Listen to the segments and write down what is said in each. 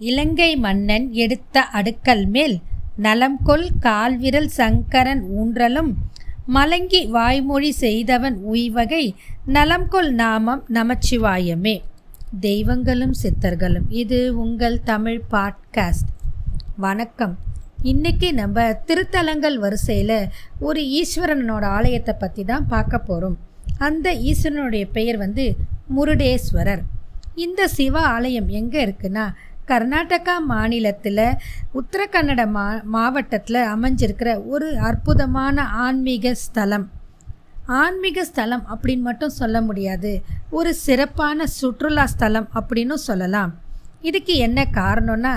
இலங்கை மன்னன் எடுத்த அடுக்கல் மேல் நலம்கொள் கால்விரல் சங்கரன் ஊன்றலும் மலங்கி வாய்மொழி செய்தவன் உய்வகை நலம்கொள் நாமம் நமச்சிவாயமே. தெய்வங்களும் சித்தர்களும். இது உங்கள் தமிழ் பாட்காஸ்ட். வணக்கம். இன்னைக்கு நம்ம திருத்தலங்கள் வரிசையில் ஒரு ஈஸ்வரனோட ஆலயத்தை பற்றி தான் பார்க்க போகிறோம் அந்த ஈஸ்வரனுடைய பெயர் வந்து முருடேஸ்வரர். இந்த சிவ ஆலயம் எங்கே இருக்குன்னா கர்நாடகா மாநிலத்தில் உத்தரகன்னட மா மாவட்டத்தில் அமைஞ்சிருக்கிற ஒரு அற்புதமான ஆன்மீக ஸ்தலம். ஆன்மீக ஸ்தலம் அப்படின்னு மட்டும் சொல்ல முடியாது. ஒரு சிறப்பான சுற்றுலா ஸ்தலம் அப்படின்னு சொல்லலாம். இதுக்கு என்ன காரணம்னா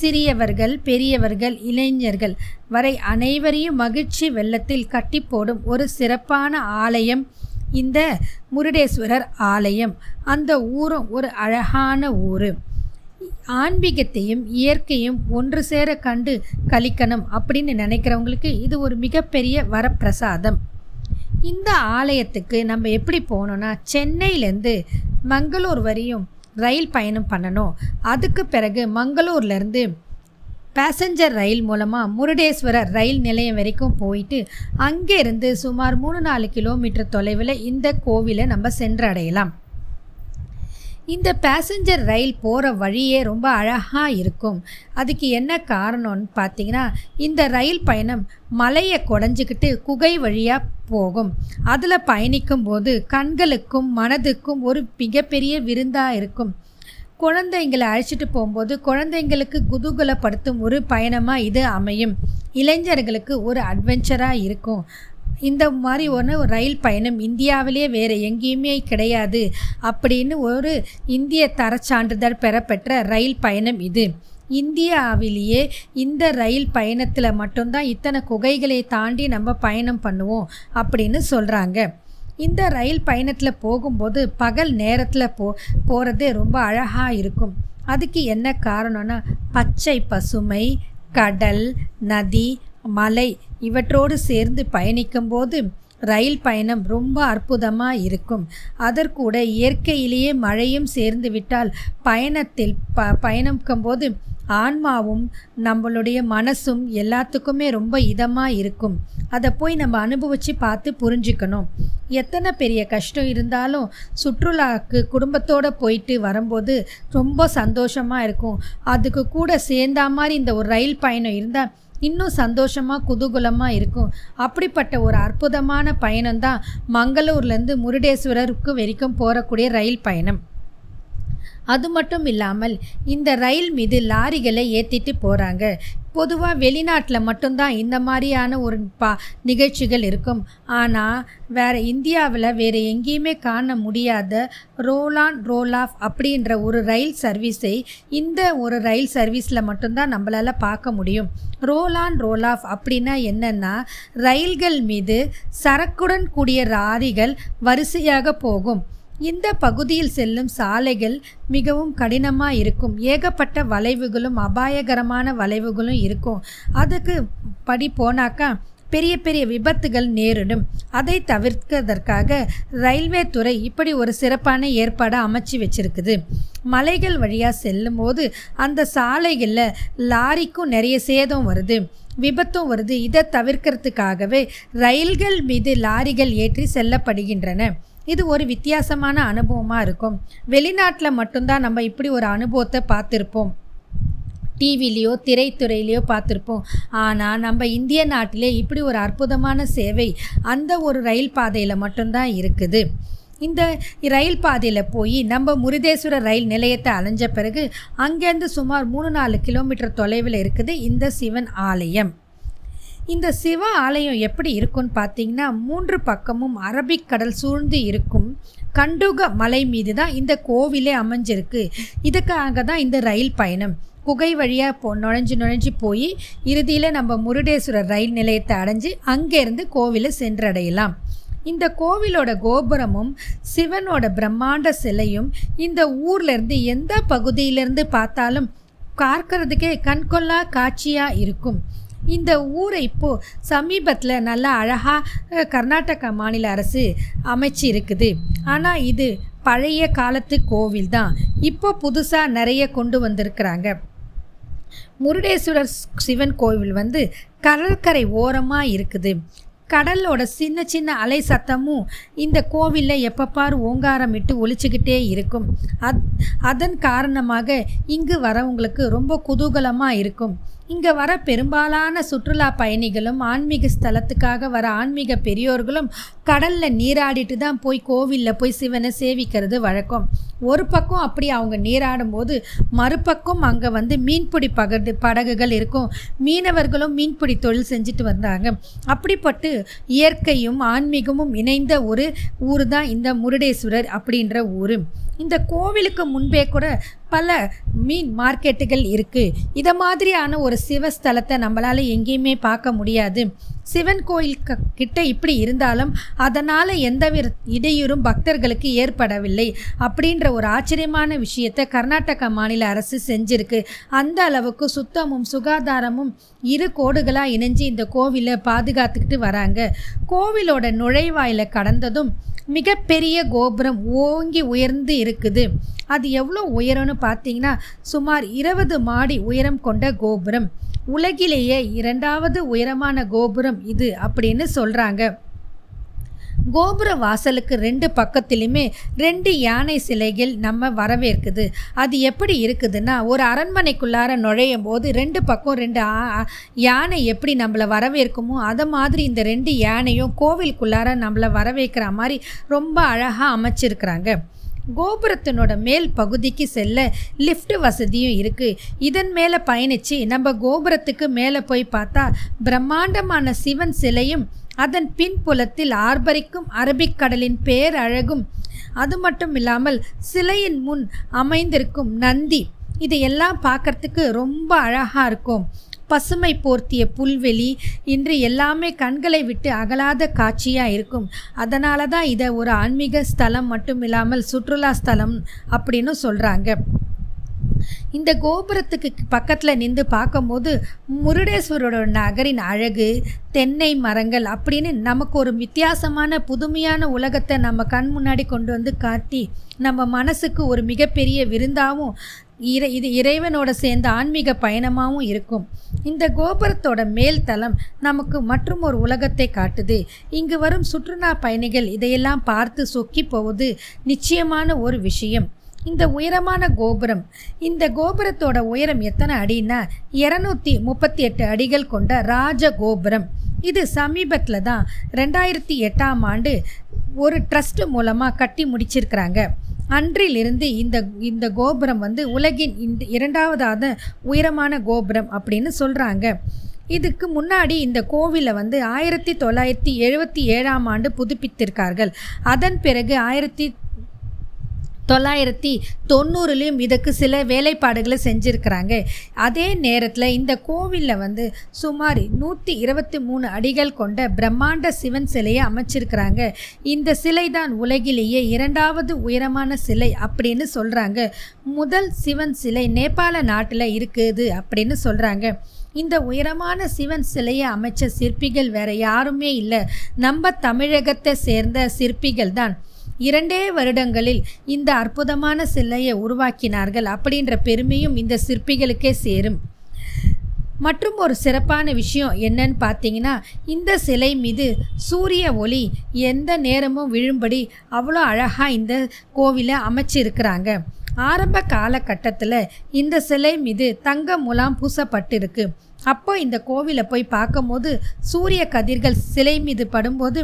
சிறியவர்கள் பெரியவர்கள் இளைஞர்கள் வரை அனைவரையும் மகிழ்ச்சி வெள்ளத்தில் கட்டி போடும் ஒரு சிறப்பான ஆலயம் இந்த முருடேஸ்வரர் ஆலயம். அந்த ஊரும் ஒரு அழகான ஊர். ஆன்மீகத்தையும் இயற்கையும் ஒன்று சேர கண்டு கழிக்கணும் அப்படின்னு நினைக்கிறவங்களுக்கு இது ஒரு மிகப்பெரிய வரப்பிரசாதம். இந்த ஆலயத்துக்கு நம்ம எப்படி போகணுன்னா சென்னையிலேருந்து மங்களூர் வரையும் ரயில் பயணம் பண்ணணும். அதுக்கு பிறகு மங்களூர்லேருந்து பேசஞ்சர் ரயில் மூலமாக முருடேஸ்வரர் ரயில் நிலையம் வரைக்கும் போயிட்டு அங்கேருந்து சுமார் மூணு நாலு கிலோமீட்டர் தொலைவில் இந்த கோவிலை நம்ம சென்றடையலாம். இந்த பேசஞ்சர் ரயில் போகிற வழியே ரொம்ப அழகாக இருக்கும். அதுக்கு என்ன காரணம்னு பார்த்தீங்கன்னா இந்த ரயில் பயணம் மலையை குடஞ்சிக்கிட்டு குகை வழியாக போகும். அதில் பயணிக்கும் போது கண்களுக்கும் மனதுக்கும் ஒரு மிகப்பெரிய விருந்தாக இருக்கும். குழந்தைங்களை அழைச்சிட்டு போகும்போது குழந்தைங்களுக்கு குதூகலப்படுத்தும் ஒரு பயணமாக இது அமையும். இளைஞர்களுக்கு ஒரு அட்வென்ச்சராக இருக்கும். இந்த மாதிரி ஒன்று ரயில் பயணம் இந்தியாவிலே வேறு எங்கேயுமே கிடையாது அப்படின்னு ஒரு இந்திய தரச்சான்றிதழ் பெறப்பெற்ற ரயில் பயணம் இது. இந்தியாவிலேயே இந்த ரயில் பயணத்தில் மட்டும்தான் இத்தனை குகைகளை தாண்டி நம்ம பயணம் பண்ணுவோம் அப்படின்னு சொல்கிறாங்க இந்த ரயில் பயணத்தில் போகும்போது பகல் நேரத்தில் போ போகிறதே ரொம்ப அழகாக இருக்கும். அதுக்கு என்ன காரணம்னா பச்சை பசுமை கடல் நதி மலை இவற்றோடு சேர்ந்து பயணிக்கும்போது ரயில் பயணம் ரொம்ப அற்புதமாக இருக்கும். அதற்கூட இயற்கையிலேயே மழையும் சேர்ந்து விட்டால் பயணத்தில் ப பயணிக்கும்போது ஆன்மாவும் நம்மளுடைய மனசும் எல்லாத்துக்குமே ரொம்ப இதமாக இருக்கும். அதை போய் நம்ம அனுபவித்து பார்த்து புரிஞ்சுக்கணும். எத்தனை பெரிய கஷ்டம் இருந்தாலும் சுற்றுலாவுக்கு குடும்பத்தோடு போயிட்டு வரும்போது ரொம்ப சந்தோஷமாக இருக்கும். அதுக்கு கூட சேர்ந்தா மாதிரி இந்த ஒரு ரயில் பயணம் இருந்தால் இன்னும் சந்தோஷமாக குதூகுலமாக இருக்கும். அப்படிப்பட்ட ஒரு அற்புதமான பயணம்தான் மங்களூர்லேருந்து முருடேஸ்வரருக்கு வரைக்கும் போகக்கூடிய ரயில் பயணம். அது மட்டும் இல்லாமல் இந்த ரயில் மீது லாரிகளை ஏற்றிட்டு போகிறாங்க பொதுவாக வெளிநாட்டில் மட்டும்தான் இந்த மாதிரியான ஒரு பா நிகழ்ச்சிகள் இருக்கும். ஆனால் வேறு இந்தியாவில் வேறு எங்கேயுமே காண முடியாத ரோல் ஆன் ரோல் ஆஃப் அப்படின்ற ஒரு ரயில் சர்வீஸை இந்த ஒரு ரயில் சர்வீஸில் மட்டும்தான் நம்மளால் பார்க்க முடியும். ரோல் ஆன் ரோல் ஆஃப் அப்படின்னா என்னென்னா ரயில்கள் மீது சரக்குடன் கூடிய லாரிகள் வரிசையாக போகும். இந்த பகுதியில் செல்லும் சாலைகள் மிகவும் கடினமாக இருக்கும். ஏகப்பட்ட வளைவுகளும் அபாயகரமான வளைவுகளும் இருக்கும். அதுக்கு படி போனாக்கா பெரிய பெரிய விபத்துகள் நேரிடும். அதை தவிர்க்கிறதற்காக ரயில்வே துறை இப்படி ஒரு சிறப்பான ஏற்பாடை அமைச்சு வச்சிருக்குது. மலைகள் வழியாக செல்லும் போது அந்த சாலைகளில் லாரிக்கும் நிறைய சேதம் வருது விபத்தும் வருது. இதை தவிர்க்கிறதுக்காகவே ரயில்கள் மீது லாரிகள் ஏற்றி செல்லப்படுகின்றன. இது ஒரு வித்தியாசமான அனுபவமாக இருக்கும். வெளிநாட்டில் மட்டும்தான் நம்ம இப்படி ஒரு அனுபவத்தை பார்த்துருப்போம். டிவிலேயோ திரைத்துறையிலையோ பார்த்துருப்போம். ஆனால் நம்ம இந்திய நாட்டிலே இப்படி ஒரு அற்புதமான சேவை அந்த ஒரு ரயில் பாதையில் மட்டும்தான் இருக்குது. இந்த ரயில் பாதையில் போய் நம்ம முருதேஸ்வரர் ரயில் நிலையத்தை அலைஞ்ச பிறகு அங்கேருந்து சுமார் மூணு நாலு கிலோமீட்டர் தொலைவில் இருக்குது இந்த சிவன் ஆலயம். இந்த சிவ ஆலயம் எப்படி இருக்கும்னு பார்த்தீங்கன்னா மூன்று பக்கமும் அரபிக் கடல் சூழ்ந்து இருக்கும் கண்டுக மலை மீது தான் இந்த கோவிலே அமைஞ்சிருக்கு. இதுக்காக தான் இந்த ரயில் பயணம். குகை வழியாக போ நுழைஞ்சு நுழைஞ்சு போய் இறுதியில் நம்ம முருடேஸ்வரர் ரயில் நிலையத்தை அடைஞ்சு அங்கேருந்து கோவிலை சென்றடையலாம். இந்த கோவிலோட கோபுரமும் சிவனோட பிரம்மாண்ட சிலையும் இந்த ஊர்லேருந்து எந்த பகுதியிலேருந்து பார்த்தாலும் பார்க்கறதுக்கே கண்கொள்ளா காட்சியாக இருக்கும். இந்த ஊரை இப்போது சமீபத்தில் நல்லா அழகாக கர்நாடகா மாநில அரசு அமைச்சு இருக்குது ஆனால் இது பழைய காலத்து கோவில் தான். இப்போ புதுசாக நிறைய கொண்டு வந்திருக்கிறாங்க. முருடேஸ்வரர் சிவன் கோவில் வந்து கடற்கரை ஓரமாக இருக்குது. கடலோட சின்ன சின்ன அலை சத்தமும் இந்த கோவிலில் எப்போ ஓங்காரமிட்டு ஒழிச்சுக்கிட்டே இருக்கும். அத் அதன் காரணமாக இங்கு வரவங்களுக்கு ரொம்ப குதூகலமாக இருக்கும். இங்கே வர பெரும்பாலான சுற்றுலா பயணிகளும் ஆன்மீக ஸ்தலத்துக்காக வர ஆன்மீக பெரியோர்களும் கடலில் நீராடிட்டு தான் போய் கோவிலில் போய் சிவனை சேவிக்கிறது வழக்கம். ஒரு பக்கம் அப்படி அவங்க நீராடும் போது மறுபக்கம் அங்கே வந்து மீன்பிடி பகடு படகுகள் இருக்கும். மீனவர்களும் மீன்பிடி தொழில் செஞ்சுட்டு வந்தாங்க. அப்படிப்பட்டு இயற்கையும் ஆன்மீகமும் இணைந்த ஒரு ஊர் தான் இந்த முருடேஸ்வரர் அப்படின்ற ஊர். இந்த கோவிலுக்கு முன்பே கூட பல மீன் மார்க்கெட்டுகள் இருக்குது இதை மாதிரியான ஒரு சிவஸ்தலத்தை நம்மளால் எங்கேயுமே பார்க்க முடியாது. சிவன் கோயில் க கிட்ட இப்படி இருந்தாலும் அதனால் எந்த இடையூறும் பக்தர்களுக்கு ஏற்படவில்லை. அப்படின்ற ஒரு ஆச்சரியமான விஷயத்தை கர்நாடக மாநில அரசு செஞ்சிருக்கு. அந்த அளவுக்கு சுத்தமும் சுகாதாரமும் இரு கோடுகளாக இணைஞ்சு இந்த கோவிலை பாதுகாத்துக்கிட்டு வராங்க. கோவிலோட நுழைவாயில கடந்ததும் மிகப்பெரிய கோபுரம் ஓங்கி உயர்ந்து இருக்குது. அது எவ்வளோ உயரம்னு பார்த்தீங்கன்னா சுமார் இருபது மாடி உயரம் கொண்ட கோபுரம். உலகிலேயே இரண்டாவது உயரமான கோபுரம் இது அப்படின்னு சொல்கிறாங்க கோபுர வாசலுக்கு ரெண்டு பக்கத்துலேயுமே ரெண்டு யானை சிலைகள் நம்ம வரவேற்குது. அது எப்படி இருக்குதுன்னா ஒரு அரண்மனைக்குள்ளார நுழையும் போது ரெண்டு பக்கம் ரெண்டு யானை எப்படி நம்மளை வரவேற்குமோ அதை மாதிரி இந்த ரெண்டு யானையும் கோவிலுக்குள்ளார நம்மளை வரவேற்கிற மாதிரி ரொம்ப அழகாக அமைச்சிருக்கிறாங்க. கோபுரத்தினோட மேல் பகுதிக்கு செல்ல லிஃப்ட் வசதியும் இருக்குது இதன் மேலே பயணித்து நம்ம கோபுரத்துக்கு மேலே போய் பார்த்தா பிரம்மாண்டமான சிவன் சிலையும் அதன் பின்புலத்தில் ஆர்பரிக்கும் அரபிக்கடலின் பேரழகும். அது மட்டும் இல்லாமல் சிலையின் முன் அமைந்திருக்கும் நந்தி. இதையெல்லாம் பார்க்கறதுக்கு ரொம்ப அழகாக இருக்கும். பசுமை போர்த்திய புல்வெளி இன்று எல்லாமே கண்களை விட்டு அகலாத காட்சியாக இருக்கும். அதனால தான் இதை ஒரு ஆன்மீக ஸ்தலம் மட்டும் இல்லாமல் சுற்றுலா ஸ்தலம் அப்படின்னு சொல்கிறாங்க இந்த கோபுரத்துக்கு பக்கத்தில் நின்று பார்க்கும்போது முருடேஸ்வரோட நகரின் அழகு தென்னை மரங்கள் அப்படின்னு நமக்கு ஒரு வித்தியாசமான புதுமையான உலகத்தை நம்ம கண் முன்னாடி கொண்டு வந்து காட்டி நம்ம மனசுக்கு ஒரு மிகப்பெரிய விருந்தாகவும் இறை இது இறைவனோட சேர்ந்த ஆன்மீக பயணமாகவும் இருக்கும். இந்த கோபுரத்தோட மேல் தளம் நமக்கு மற்றும் ஒரு உலகத்தை காட்டுது. இங்கு வரும் சுற்றுலா பயணிகள் இதையெல்லாம் பார்த்து சொக்கி போவது நிச்சயமான ஒரு விஷயம். இந்த உயரமான கோபுரம் இந்த கோபுரத்தோட உயரம் எத்தனை அடின்னா இரநூத்தி முப்பத்தி எட்டு அடிகள் கொண்ட ராஜ கோபுரம். இது சமீபத்தில் தான் ரெண்டாயிரத்தி எட்டாம் ஆண்டு ஒரு ட்ரஸ்ட் மூலமாக கட்டி முடிச்சிருக்கிறாங்க. அன்றிலிருந்து இந்த இந்த கோபுரம் வந்து உலகின் இந்த இரண்டாவதான உயரமான கோபுரம் அப்படின்னு சொல்கிறாங்க இதுக்கு முன்னாடி இந்த கோவிலை வந்து ஆயிரத்தி தொள்ளாயிரத்தி எழுபத்தி ஏழாம் ஆண்டு புதுப்பித்திருக்கார்கள். அதன் பிறகு ஆயிரத்தி தொள்ளாயிரத்தி தொண்ணூறுலேயும் இதுக்கு சில வேலைப்பாடுகளை செஞ்சுருக்கிறாங்க. அதே நேரத்தில் இந்த கோவிலில் வந்து சுமார் நூற்றி இருபத்தி மூணு அடிகள் கொண்ட பிரம்மாண்ட சிவன் சிலையை அமைச்சிருக்கிறாங்க. இந்த சிலை தான் உலகிலேயே இரண்டாவது உயரமான சிலை அப்படின்னு சொல்கிறாங்க முதல் சிவன் சிலை நேபாள நாட்டில் இருக்குது அப்படின்னு சொல்கிறாங்க இந்த உயரமான சிவன் சிலையை அமைச்ச சிற்பிகள் வேற யாருமே இல்லை. நம்ம தமிழகத்தை சேர்ந்த சிற்பிகள் தான் இரண்டே வருடங்களில் இந்த அற்புதமான சிலையை உருவாக்கினார்கள் அப்படின்ற பெருமையும் இந்த சிற்பிகளுக்கே சேரும். மற்றும் ஒரு சிறப்பான விஷயம் என்னன்னு பார்த்தீங்கன்னா இந்த சிலை மீது சூரிய ஒளி எந்த நேரமும் விழும்படி அவ்வளோ அழகாக இந்த கோவிலை அமைச்சிருக்கிறாங்க. ஆரம்ப காலகட்டத்தில் இந்த சிலை மீது தங்க முலாம் பூசப்பட்டிருக்கு. அப்போ இந்த கோவிலை போய் பார்க்கும்போது சூரிய கதிர்கள் சிலை மீது படும்போது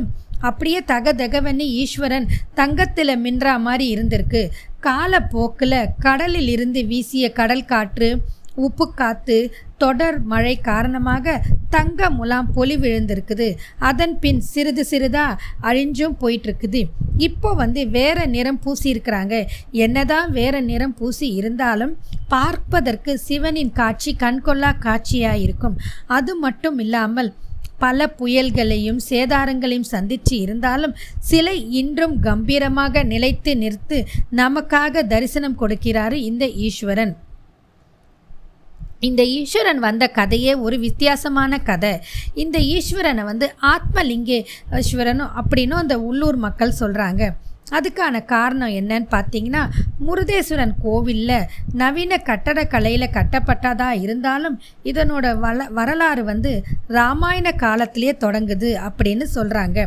அப்படியே தக தகவன்னு ஈஸ்வரன் தங்கத்தில் மின்றா மாதிரி இருந்திருக்கு. காலப்போக்கில் கடலில் இருந்து வீசிய கடல் காற்று உப்பு காத்து தொடர் மழை காரணமாக தங்க முலாம் பொலி விழுந்திருக்குது. அதன் பின் சிறிது சிறிதாக அழிஞ்சும் போயிட்டுருக்குது. இப்போ வந்து வேற நிறம் பூசி இருக்கிறாங்க என்னதான் வேற நிறம் பூசி இருந்தாலும் பார்ப்பதற்கு சிவனின் காட்சி கண்கொள்ளா காட்சியாக இருக்கும் அது மட்டும் இல்லாமல் பல புயல்களையும் சேதாரங்களையும் சந்தித்து இருந்தாலும் சிலை இன்றும் கம்பீரமாக நிலைத்து நிறுத்து நமக்காக தரிசனம் கொடுக்கிறாரு இந்த ஈஸ்வரன். இந்த ஈஸ்வரன் வந்த கதையே ஒரு வித்தியாசமான கதை. இந்த ஈஸ்வரனை வந்து ஆத்மலிங்கேஸ்வரனும் அப்படின்னும் அந்த உள்ளூர் மக்கள் சொல்கிறாங்க அதுக்கான காரணம் என்னன்னு பார்த்தீங்கன்னா முருதேஸ்வரன் கோவிலில் நவீன கட்டடக்கலையில் கட்டப்பட்டதாக இருந்தாலும் இதனோட வள வரலாறு வந்து ராமாயண காலத்திலேயே தொடங்குது அப்படின்னு சொல்கிறாங்க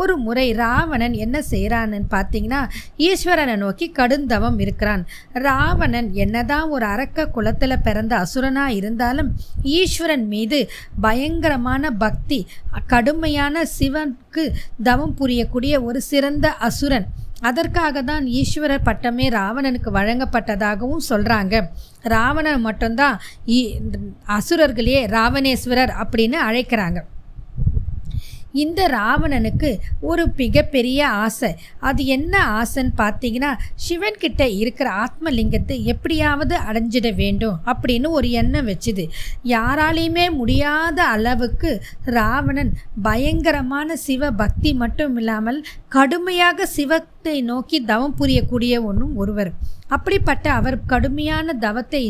ஒரு முறை ராவணன் என்ன செய்கிறான்னு பார்த்தீங்கன்னா ஈஸ்வரனை நோக்கி கடுந்தவம் இருக்கிறான். ராவணன் என்னதான் ஒரு அரக்க குலத்தில் பிறந்த அசுரனாக இருந்தாலும் ஈஸ்வரன் மீது பயங்கரமான பக்தி கடுமையான சிவனுக்கு தவம் புரியக்கூடிய ஒரு சிறந்த அசுரன். அதற்காக தான் ஈஸ்வரர் பட்டமே ராவணனுக்கு வழங்கப்பட்டதாகவும் சொல்கிறாங்க ராவணன் மட்டும்தான் அசுரர்களையே ராவணேஸ்வரர் அப்படின்னு அழைக்கிறாங்க. இந்த ராவணனுக்கு ஒரு மிகப்பெரிய ஆசை. அது என்ன ஆசைன்னு பார்த்தீங்கன்னா சிவன்கிட்ட இருக்கிற ஆத்மலிங்கத்தை எப்படியாவது அடைஞ்சிட வேண்டும் அப்படின்னு ஒரு எண்ணம் வச்சுது. யாராலையுமே முடியாத அளவுக்கு ராவணன் பயங்கரமான சிவ பக்தி மட்டும் இல்லாமல் கடுமையாக சிவத்தை நோக்கி தவம் புரியக்கூடிய ஒன்றும் ஒருவர். அப்படிப்பட்ட அவர் கடுமையான தவத்தை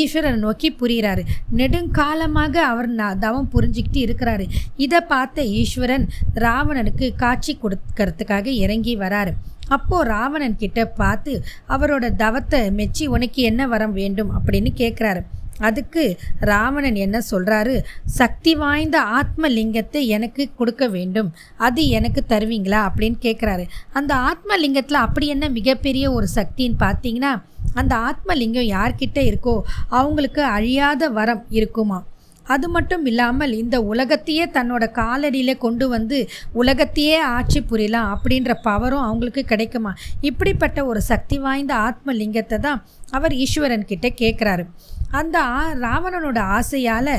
ஈஸ்வரனை நோக்கி புரிகிறாரு. நெடுங்காலமாக அவர் நான் தவம் புரிஞ்சுக்கிட்டு இருக்கிறாரு. இதை பார்த்த ஈஸ்வரன் ராவணனுக்கு காட்சி கொடுக்கறதுக்காக இறங்கி வராரு. அப்போது ராவணன் கிட்ட பார்த்து அவரோட தவத்தை மெச்சி உனக்கு என்ன வரம் வேண்டும் அப்படின்னு கேட்குறாரு அதுக்கு ராவணன் என்ன சொல்கிறாரு சக்தி வாய்ந்த ஆத்மலிங்கத்தை எனக்கு கொடுக்க வேண்டும். அது எனக்கு தருவீங்களா? அப்படின்னு கேட்குறாரு அந்த ஆத்மலிங்கத்தில் அப்படி என்ன மிகப்பெரிய ஒரு சக்தின்னு பார்த்தீங்கன்னா அந்த ஆத்மலிங்கம் யார்கிட்ட இருக்கோ அவங்களுக்கு அழியாத வரம் இருக்குமா? அது மட்டும் இல்லாமல் இந்த உலகத்தையே தன்னோட காலடியில் கொண்டு வந்து உலகத்தையே ஆட்சி புரியலாம் அப்படின்ற பவரும் அவங்களுக்கு கிடைக்குமா? இப்படிப்பட்ட ஒரு சக்தி வாய்ந்த ஆத்மலிங்கத்தை தான் அவர் ஈஸ்வரன் கிட்ட கேட்குறாரு அந்த ஆ- ராவணனோட ஆசையால்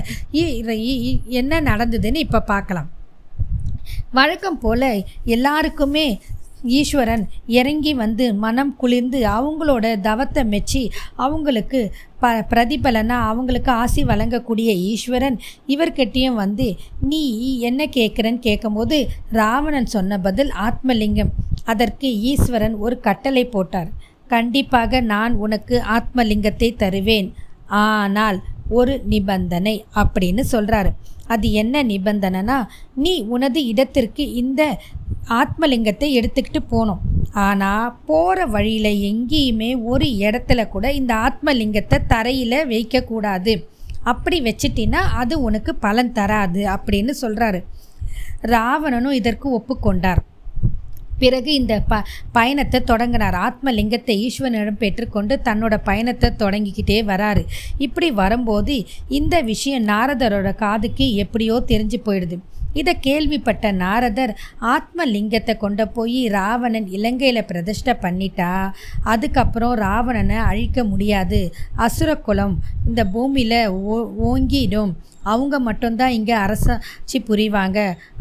என்ன நடந்ததுன்னு இப்போ பார்க்கலாம் வழக்கம் போல் எல்லாருக்குமே ஈஸ்வரன் இறங்கி வந்து மனம் குளிர்ந்து அவங்களோட தவத்தை மெச்சி அவங்களுக்கு ப பிரதிபலனா அவங்களுக்கு ஆசி வழங்கக்கூடிய ஈஸ்வரன் இவர்கிட்டையும் வந்து நீ என்ன கேட்குறன்னு கேட்கும்போது ராவணன் சொன்ன பதில் ஆத்மலிங்கம். அதற்கு ஈஸ்வரன் ஒரு கட்டளை போட்டார். கண்டிப்பாக நான் உனக்கு ஆத்மலிங்கத்தை தருவேன். ஆனால் ஒரு நிபந்தனை அப்படின்னு சொல்கிறாரு அது என்ன நிபந்தனைனா நீ உனது இடத்திற்கு இந்த ஆத்மலிங்கத்தை எடுத்துக்கிட்டு போகணும். ஆனால் போகிற வழியில் எங்கேயுமே ஒரு இடத்துல கூட இந்த ஆத்மலிங்கத்தை தரையில் வைக்கக்கூடாது. அப்படி வச்சிட்டின்னா அது உனக்கு பலன் தராது அப்படின்னு சொல்கிறாரு ராவணனும் இதற்கு ஒப்புக்கொண்டார். பிறகு இந்த ப பயணத்தை தொடங்கினார். ஆத்மலிங்கத்தை ஈஸ்வரனிடம் பெற்றுக்கொண்டு தன்னோட பயணத்தை தொடங்கிக்கிட்டே வராரு. இப்படி வரும்போது இந்த விஷயம் நாரதரோட காதுக்கு எப்படியோ தெரிஞ்சு போயிடுது. இதை கேள்விப்பட்ட நாரதர் ஆத்மலிங்கத்தை கொண்டு போய் ராவணன் இலங்கையில் பிரதிஷ்டை பண்ணிட்டா அதுக்கப்புறம் ராவணனை அழிக்க முடியாது. அசுரகுலம் இந்த பூமியில் ஓ ஓங்கிடும். அவங்க மட்டும்தான் இங்கே அரசாட்சி புரிவாங்க.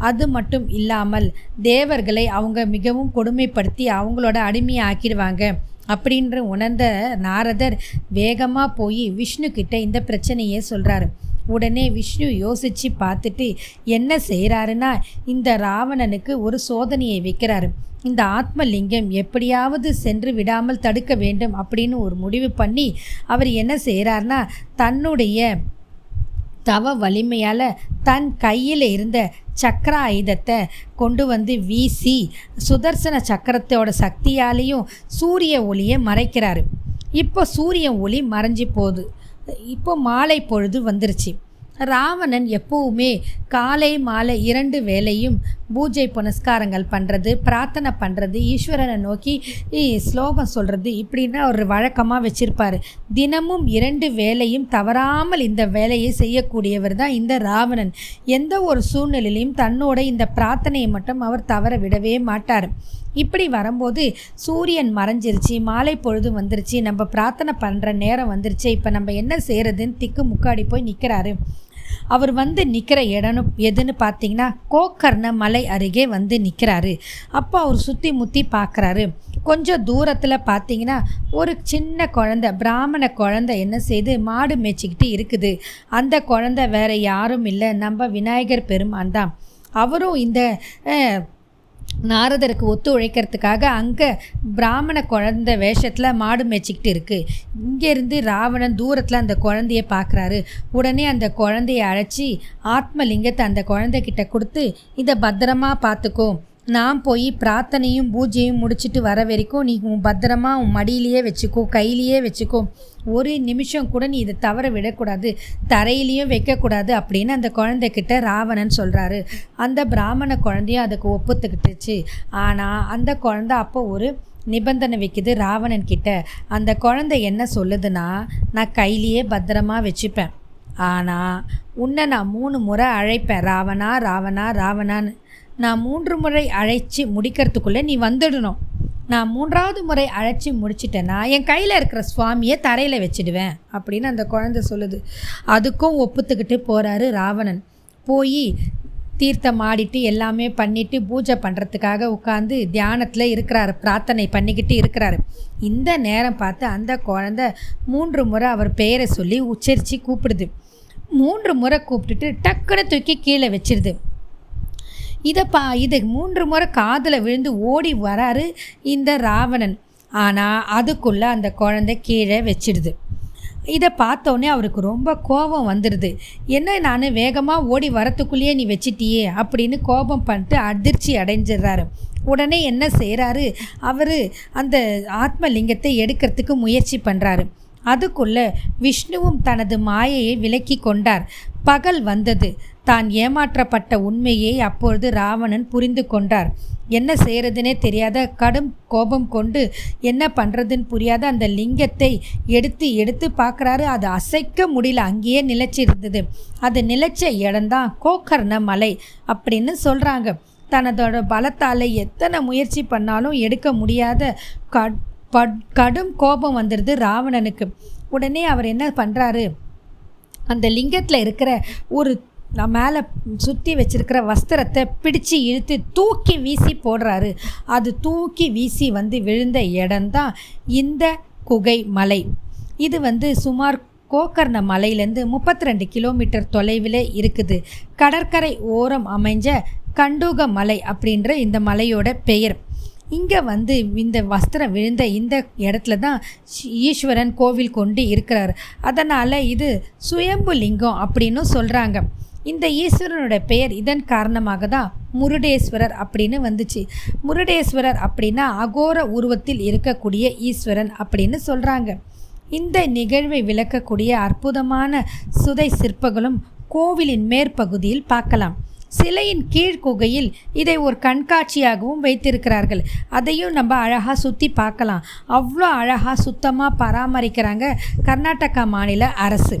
அது மட்டும் இல்லாமல் தேவர்களை அவங்க மிகவும் கொடுமைப்படுத்தி அவங்களோட அடிமையை ஆக்கிடுவாங்க அப்படின்ற உணர்ந்த நாரதர் வேகமாக போய் விஷ்ணு கிட்ட இந்த பிரச்சனையே சொல்கிறாரு உடனே விஷ்ணு யோசித்து பார்த்துட்டு என்ன செய்கிறாருன்னா இந்த ராவணனுக்கு ஒரு சோதனையை வைக்கிறாரு. இந்த ஆத்மலிங்கம் எப்படியாவது சென்று விடாமல் தடுக்க வேண்டும் அப்படின்னு ஒரு முடிவு பண்ணி அவர் என்ன செய்கிறாருன்னா தன்னுடைய தவ வலிமையால் தன் கையில் இருந்த சக்கர ஆயுதத்தை கொண்டு வந்து வீசி சுதர்சன சக்கரத்தோட சக்தியாலேயும் சூரிய ஒளியை மறைக்கிறாரு. இப்போ சூரிய ஒளி மறைஞ்சு போகுது. இப்போ மாலை பொழுது வந்துருச்சு. ராவணன் எப்பவுமே காலை மாலை இரண்டு வேலையும் பூஜை புனஸ்காரங்கள் பண்ணுறது பிரார்த்தனை பண்ணுறது ஈஸ்வரனை நோக்கி ஸ்லோகம் சொல்கிறது இப்படின்னு அவர் வழக்கமாக வச்சுருப்பார். தினமும் இரண்டு வேலையும் தவறாமல் இந்த வேலையை செய்யக்கூடியவர் தான் இந்த ராவணன். எந்த ஒரு சூழ்நிலையிலையும் தன்னோட இந்த பிரார்த்தனையை மட்டும் அவர் தவற விடவே மாட்டார். இப்படி வரும்போது சூரியன் மறைஞ்சிருச்சு மாலை பொழுது வந்துருச்சு நம்ம பிரார்த்தனை பண்ணுற நேரம் வந்துருச்சு இப்போ நம்ம என்ன செய்கிறதுன்னு திக்கு முக்காடி போய் நிற்கிறாரு அவர் வந்து நிற்கிற இடம் எதுன்னு பார்த்தீங்கன்னா கோக்கர்ண மலை அருகே வந்து நிற்கிறாரு அப்போ அவர் சுற்றி முற்றி பார்க்குறாரு கொஞ்சம் தூரத்தில் பார்த்தீங்கன்னா ஒரு சின்ன குழந்தை பிராமண குழந்தை என்ன செய்து மாடு மேய்ச்சிக்கிட்டு இருக்குது. அந்த குழந்தை வேற யாரும் இல்லை. நம்ம விநாயகர் பெருமான் தான். அவரும் இந்த நாரதருக்கு ஒத்து உழைக்கிறதுக்காக அங்கே பிராமண குழந்த வேஷத்தில் மாடு மேய்ச்சிக்கிட்டு இருக்குது இங்கேருந்து ராவணன் தூரத்தில் அந்த குழந்தைய பார்க்குறாரு. உடனே அந்த குழந்தைய அழைச்சி ஆத்மலிங்கத்தை அந்த குழந்தைகிட்ட கொடுத்து இதை பத்திரமா பார்த்துக்கோ. நான் போய் பிரார்த்தனையும் பூஜையும் முடிச்சிட்டு வர வரைக்கும் நீ உன் பத்திரமா உன் மடியிலேயே வச்சுக்கோ கையிலேயே வச்சுக்கோ. ஒரு நிமிஷம் கூட நீ இதை தவற விடக்கூடாது. தரையிலையும் வைக்கக்கூடாது அப்படின்னு அந்த குழந்தைகிட்ட ராவணன் சொல்கிறாரு அந்த பிராமண குழந்தையும் அதுக்கு ஒப்புத்துக்கிட்டுச்சு. ஆனால் அந்த குழந்தை அப்போ ஒரு நிபந்தனை வைக்குது ராவணன் கிட்ட. அந்த குழந்தை என்ன சொல்லுதுன்னா நான் கையிலேயே பத்திரமா வச்சுப்பேன். ஆனால் உன்னை நான் மூணு முறை அழைப்பேன். ராவணா ராவணா ராவணான்னு. நான் மூன்று முறை அழைச்சி முடிக்கிறதுக்குள்ளே நீ வந்துடணும். நான் மூன்றாவது முறை அழைச்சி முடிச்சிட்டேன்னா என் கையில் இருக்கிற சுவாமியை தரையில் வச்சிடுவேன் அப்படின்னு அந்த குழந்தை சொல்லுது. அதுக்கும் ஒப்புத்துக்கிட்டு போகிறாரு ராவணன். போய் தீர்த்தம் ஆடிட்டு எல்லாமே பண்ணிவிட்டு பூஜை பண்ணுறதுக்காக உட்காந்து தியானத்தில் இருக்கிறாரு பிரார்த்தனை பண்ணிக்கிட்டு இருக்கிறாரு. இந்த நேரம் பார்த்து அந்த குழந்தை மூன்று முறை அவர் பெயரை சொல்லி உச்சரித்து கூப்பிடுது. மூன்று முறை கூப்பிட்டுட்டு டக்குன்னு தூக்கி கீழே வச்சிருது. இதை பா இது மூன்று முறை காதில் விழுந்து ஓடி வராரு இந்த ராவணன். ஆனால் அதுக்குள்ளே அந்த குழந்தை கீழே வச்சிடுது. இதை பார்த்தோன்னே அவருக்கு ரொம்ப கோபம் வந்துடுது என்ன நான் வேகமாக ஓடி வரத்துக்குள்ளேயே நீ வச்சிட்டியே? அப்படின்னு கோபம் பண்ணிட்டு அதிர்ச்சி அடைஞ்சிடுறாரு. உடனே என்ன செய்கிறாரு அவர் அந்த ஆத்மலிங்கத்தை எடுக்கிறதுக்கு முயற்சி பண்ணுறாரு அதுக்குள்ளே விஷ்ணுவும் தனது மாயையை விலக்கி கொண்டார். பகல் வந்தது. தான் ஏமாற்றப்பட்ட உண்மையை அப்பொழுது ராவணன் புரிந்து கொண்டார். என்ன செய்கிறதுனே தெரியாத கடும் கோபம் கொண்டு என்ன பண்ணுறதுன்னு புரியாத அந்த லிங்கத்தை எடுத்து எடுத்து பார்க்குறாரு அது அசைக்க முடியல. அங்கேயே நிலைச்சிருந்தது. அது நிலைச்ச இடம்தான் கோக்கர்ண மலை அப்படின்னு சொல்கிறாங்க தனதோட பலத்தால் எத்தனை முயற்சி பண்ணாலும் எடுக்க முடியாத கடும் கோபம் வந்துடுது ராவணனுக்கு. உடனே அவர் என்ன பண்ணுறாரு அந்த லிங்கத்தில் இருக்கிற ஒரு மேலே சுற்றி வச்சிருக்கிற வஸ்திரத்தை பிடிச்சு இழுத்து தூக்கி வீசி போடுறாரு. அது தூக்கி வீசி வந்து விழுந்த இடம்தான் இந்த குகை மலை. இது வந்து சுமார் கோக்கர்ண மலையிலேருந்து முப்பத்தி ரெண்டு கிலோமீட்டர் தொலைவில் இருக்குது. கடற்கரை ஓரம் அமைஞ்ச கண்டூக மலை அப்படின்ற இந்த மலையோட பெயர். இங்கே வந்து இந்த வஸ்திரம் விழுந்த இந்த இடத்துல தான் ஈஸ்வரன் கோவில் கொண்டு இருக்கிறார். அதனால் இது சுயம்பு லிங்கம் அப்படின்னு சொல்கிறாங்க இந்த ஈஸ்வரனோட பெயர் இதன் காரணமாக தான் முருடேஸ்வரர் அப்படின்னு வந்துச்சு. முருடேஸ்வரர் அப்படின்னா அகோர உருவத்தில் இருக்கக்கூடிய ஈஸ்வரன் அப்படின்னு சொல்கிறாங்க இந்த நிகழ்வை விளக்கக்கூடிய அற்புதமான சுதை சிற்பங்களும் கோவிலின் மேற்பகுதியில் பார்க்கலாம். சிலையின் கீழ் குகையில் இதை ஒரு கண்காட்சியாகவும் வைத்திருக்கிறார்கள். அதையும் நம்ம அழகாக சுற்றி பார்க்கலாம். அவ்வளோ அழகாக சுத்தமாக பராமரிக்கிறாங்க கர்நாடகா மாநில அரசு.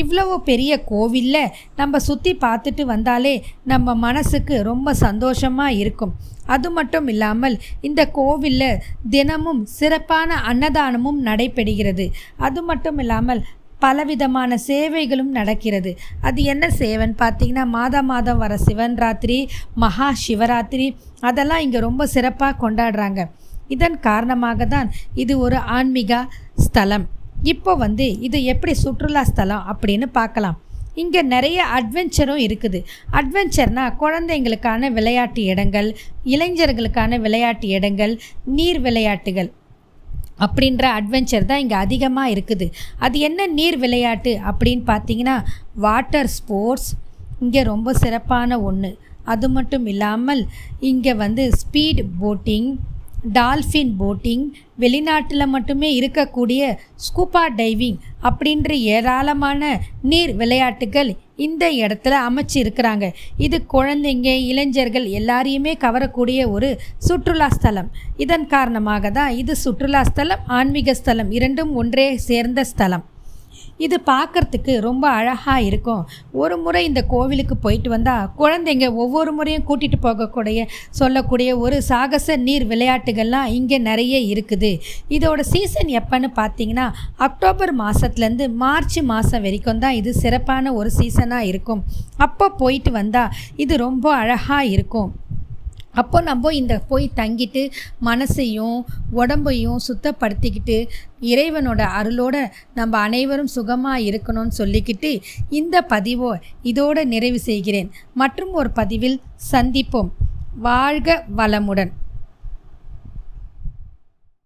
இவ்வளவு பெரிய கோவிலில் நம்ம சுற்றி பார்த்துட்டு வந்தாலே நம்ம மனசுக்கு ரொம்ப சந்தோஷமாக இருக்கும். அது மட்டும் இல்லாமல் இந்த கோவிலில் தினமும் சிறப்பான அன்னதானமும் நடைபெறுகிறது. அது மட்டும் இல்லாமல் பலவிதமான சேவைகளும் நடக்கிறது. அது என்ன சேவைன்னு பார்த்தீங்கன்னா மாதம் மாதம் வர சிவன் ராத்திரி மகா சிவராத்திரி அதெல்லாம் இங்கே ரொம்ப சிறப்பாக கொண்டாடுறாங்க. இதன் காரணமாக தான் இது ஒரு ஆன்மீக ஸ்தலம். இப்போ வந்து இது எப்படி சுற்றுலா ஸ்தலம் அப்படின்னு பார்க்கலாம். இங்கே நிறைய அட்வென்ச்சரும் இருக்குது. அட்வென்ச்சர்னால் குழந்தைங்களுக்கான விளையாட்டு இடங்கள் இளைஞர்களுக்கான விளையாட்டு இடங்கள் நீர் விளையாட்டுகள். அப்படின்ற அட்வென்ச்சர் தான் இங்கே அதிகமாக இருக்குது. அது என்ன நீர் விளையாட்டு அப்படின்னு பார்த்தீங்கன்னா வாட்டர் ஸ்போர்ட்ஸ் இங்கே ரொம்ப சிறப்பான ஒன்று அது மட்டும் இல்லாமல் இங்கே வந்து ஸ்பீட் போட்டிங் டால்ஃபின் போட்டிங் வெளிநாட்டில் மட்டுமே இருக்கக்கூடிய ஸ்கூப்பா டைவிங் அப்படின்ற ஏராளமான நீர் விளையாட்டுகள் இந்த இடத்துல அமைச்சு இருக்கிறாங்க இது குழந்தைங்க இளைஞர்கள் எல்லாரையுமே கவரக்கூடிய ஒரு சுற்றுலா ஸ்தலம். இதன் காரணமாக தான் இது சுற்றுலா ஸ்தலம் ஆன்மீக ஸ்தலம் இரண்டும் ஒன்றே சேர்ந்த ஸ்தலம். இது பார்க்குறதுக்கு ரொம்ப அழகாக இருக்கும். ஒரு முறை இந்த கோவிலுக்கு போயிட்டு வந்தால் குழந்தைங்க ஒவ்வொரு முறையும் கூட்டிகிட்டு போகக்கூடிய சொல்லக்கூடிய ஒரு சாகச நீர் விளையாட்டுகள்லாம் இங்கே நிறைய இருக்குது. இதோட சீசன் எப்போன்னு பார்த்தீங்கன்னா அக்டோபர் மாதத்துலேருந்து மார்ச் மாதம் வரைக்கும் தான் இது சிறப்பான ஒரு சீசனாக இருக்கும். அப்போ போயிட்டு வந்தால் இது ரொம்ப அழகாக இருக்கும். அப்போ நம்ம இந்த போய் தங்கிட்டு மனசையும் உடம்பையும் சுத்தப்படுத்திக்கிட்டு இறைவனோட அருளோட நம்ம அனைவரும் சுகமாக இருக்கணும்னு சொல்லிக்கிட்டு இந்த பதிவோ இதோடு நிறைவு செய்கிறேன். மற்றும் ஒரு பதிவில் சந்திப்போம். வாழ்க வளமுடன்.